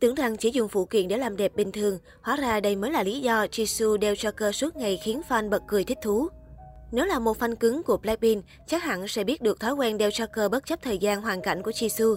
Tưởng rằng chỉ dùng phụ kiện để làm đẹp bình thường, hóa ra đây mới là lý do Jisoo đeo choker suốt ngày khiến fan bật cười thích thú. Nếu là một fan cứng của Blackpink, chắc hẳn sẽ biết được thói quen đeo choker bất chấp thời gian hoàn cảnh của Jisoo.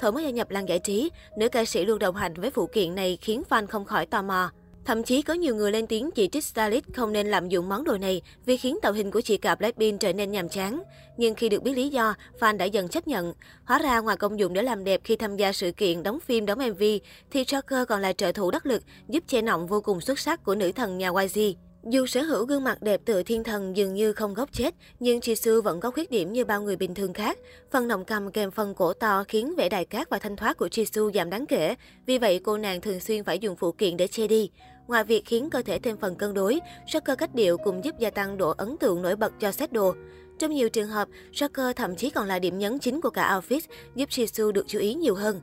Thời mới gia nhập làng giải trí, nữ ca sĩ luôn đồng hành với phụ kiện này khiến fan không khỏi tò mò. Thậm chí có nhiều người lên tiếng chỉ trích stylist không nên lạm dụng món đồ này vì khiến tạo hình của chị cả Blackpink trở nên nhàm chán. Nhưng khi được biết lý do, fan đã dần chấp nhận. Hóa ra ngoài công dụng để làm đẹp khi tham gia sự kiện, đóng phim, đóng MV, thì Joker còn là trợ thủ đắc lực, giúp che nọng vô cùng xuất sắc của nữ thần nhà YG. Dù sở hữu gương mặt đẹp tựa thiên thần dường như không gốc chết, nhưng Jisoo vẫn có khuyết điểm như bao người bình thường khác. Phần nọng cầm kèm phần cổ to khiến vẻ đài cát và thanh thoát của Jisoo giảm đáng kể. Vì vậy, cô nàng thường xuyên phải dùng phụ kiện để che đi. Ngoài việc khiến cơ thể thêm phần cân đối, soccer cách điệu cũng giúp gia tăng độ ấn tượng nổi bật cho set đồ. Trong nhiều trường hợp, soccer thậm chí còn là điểm nhấn chính của cả outfit, giúp Jisoo được chú ý nhiều hơn.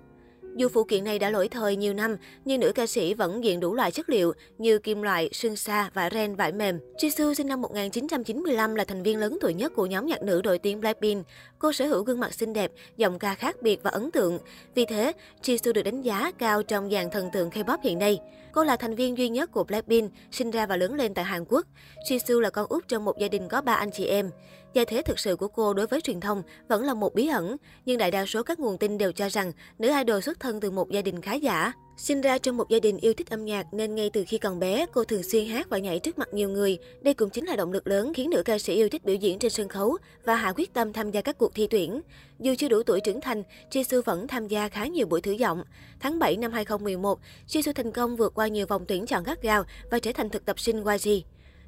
Dù phụ kiện này đã lỗi thời nhiều năm, nhưng nữ ca sĩ vẫn diện đủ loại chất liệu như kim loại, sương sa, vải ren, vải mềm. Jisoo sinh năm 1995 là thành viên lớn tuổi nhất của nhóm nhạc nữ đội tiếng Blackpink. Cô sở hữu gương mặt xinh đẹp, giọng ca khác biệt và ấn tượng. Vì thế, Jisoo được đánh giá cao trong dàn thần tượng K-pop hiện nay. Cô là thành viên duy nhất của Blackpink, sinh ra và lớn lên tại Hàn Quốc. Jisoo là con út trong một gia đình có ba anh chị em. Gia thế thực sự của cô đối với truyền thông vẫn là một bí ẩn, nhưng đại đa số các nguồn tin đều cho rằng nữ idol xuất thân từ một gia đình khá giả. Sinh ra trong một gia đình yêu thích âm nhạc nên ngay từ khi còn bé, cô thường xuyên hát và nhảy trước mặt nhiều người. Đây cũng chính là động lực lớn khiến nữ ca sĩ yêu thích biểu diễn trên sân khấu và hạ quyết tâm tham gia các cuộc thi tuyển. Dù chưa đủ tuổi trưởng thành, Jisoo vẫn tham gia khá nhiều buổi thử giọng. Tháng 7 năm 2011, Jisoo thành công vượt qua nhiều vòng tuyển chọn gắt gao và trở thành thực tập sinh YG.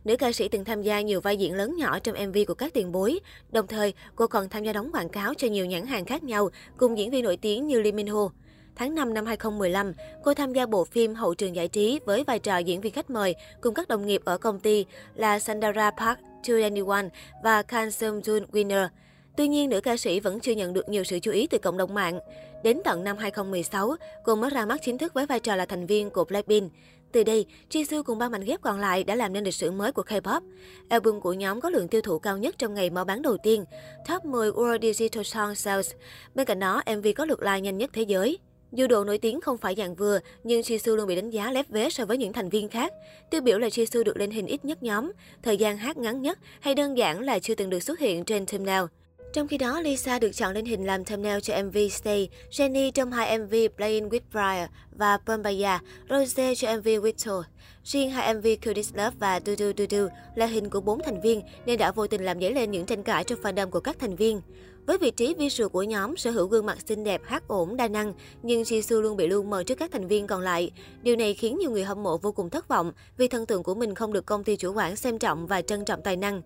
Nữ ca sĩ từng tham gia nhiều vai diễn lớn nhỏ trong MV của các tiền bối. Đồng thời, cô còn tham gia đóng quảng cáo cho nhiều nhãn hàng khác nhau cùng diễn viên nổi tiếng như Lee Min Ho. Tháng 5 năm 2015, cô tham gia bộ phim Hậu trường giải trí với vai trò diễn viên khách mời cùng các đồng nghiệp ở công ty là Sandara Park 2anyone và Kang Seung Jun Winner. Tuy nhiên, nữ ca sĩ vẫn chưa nhận được nhiều sự chú ý từ cộng đồng mạng. Đến tận năm 2016, cô mới ra mắt chính thức với vai trò là thành viên của Blackpink. Từ đây, Jisoo cùng ba mảnh ghép còn lại đã làm nên lịch sử mới của K-pop. Album của nhóm có lượng tiêu thụ cao nhất trong ngày mở bán đầu tiên, top 10 World Digital Song Sales. Bên cạnh đó, MV có lượt like nhanh nhất thế giới. Dù độ nổi tiếng không phải dạng vừa, nhưng Jisoo luôn bị đánh giá lép vế so với những thành viên khác. Tiêu biểu là Jisoo được lên hình ít nhất nhóm, thời gian hát ngắn nhất hay đơn giản là chưa từng được xuất hiện trên thumbnail. Trong khi đó, Lisa được chọn lên hình làm thumbnail cho MV Stay, Jennie trong hai MV Playing with Fire và Bombaya, Rose cho MV Whittle. Riêng hai MV Kill This Love và Do Do Do Do là hình của bốn thành viên nên đã vô tình làm dấy lên những tranh cãi trong fandom của các thành viên. Với vị trí visual của nhóm, sở hữu gương mặt xinh đẹp, hát ổn, đa năng, nhưng Jisoo luôn bị lu mờ trước các thành viên còn lại. Điều này khiến nhiều người hâm mộ vô cùng thất vọng vì thần tượng của mình không được công ty chủ quản xem trọng và trân trọng tài năng.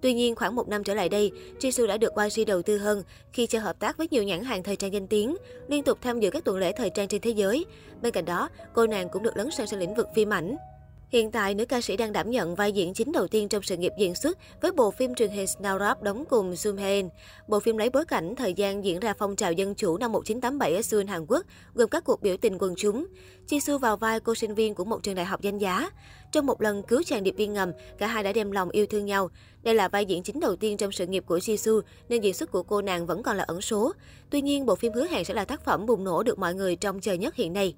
Tuy nhiên, khoảng một năm trở lại đây, Jisoo đã được YG đầu tư hơn khi cho hợp tác với nhiều nhãn hàng thời trang danh tiếng, liên tục tham dự các tuần lễ thời trang trên thế giới. Bên cạnh đó, cô nàng cũng được lấn sang sang lĩnh vực phim ảnh. Hiện tại, nữ ca sĩ đang đảm nhận vai diễn chính đầu tiên trong sự nghiệp diễn xuất với bộ phim truyền hình Snowdrop đóng cùng Zoom Hae-in. Bộ phim lấy bối cảnh thời gian diễn ra phong trào dân chủ năm 1987 ở Seoul, Hàn Quốc, gồm các cuộc biểu tình quần chúng. Jisoo vào vai cô sinh viên của một trường đại học danh giá. Trong một lần cứu chàng điệp viên ngầm, cả hai đã đem lòng yêu thương nhau. Đây là vai diễn chính đầu tiên trong sự nghiệp của Jisoo, nên diễn xuất của cô nàng vẫn còn là ẩn số. Tuy nhiên, bộ phim hứa hẹn sẽ là tác phẩm bùng nổ được mọi người trông chờ nhất hiện nay.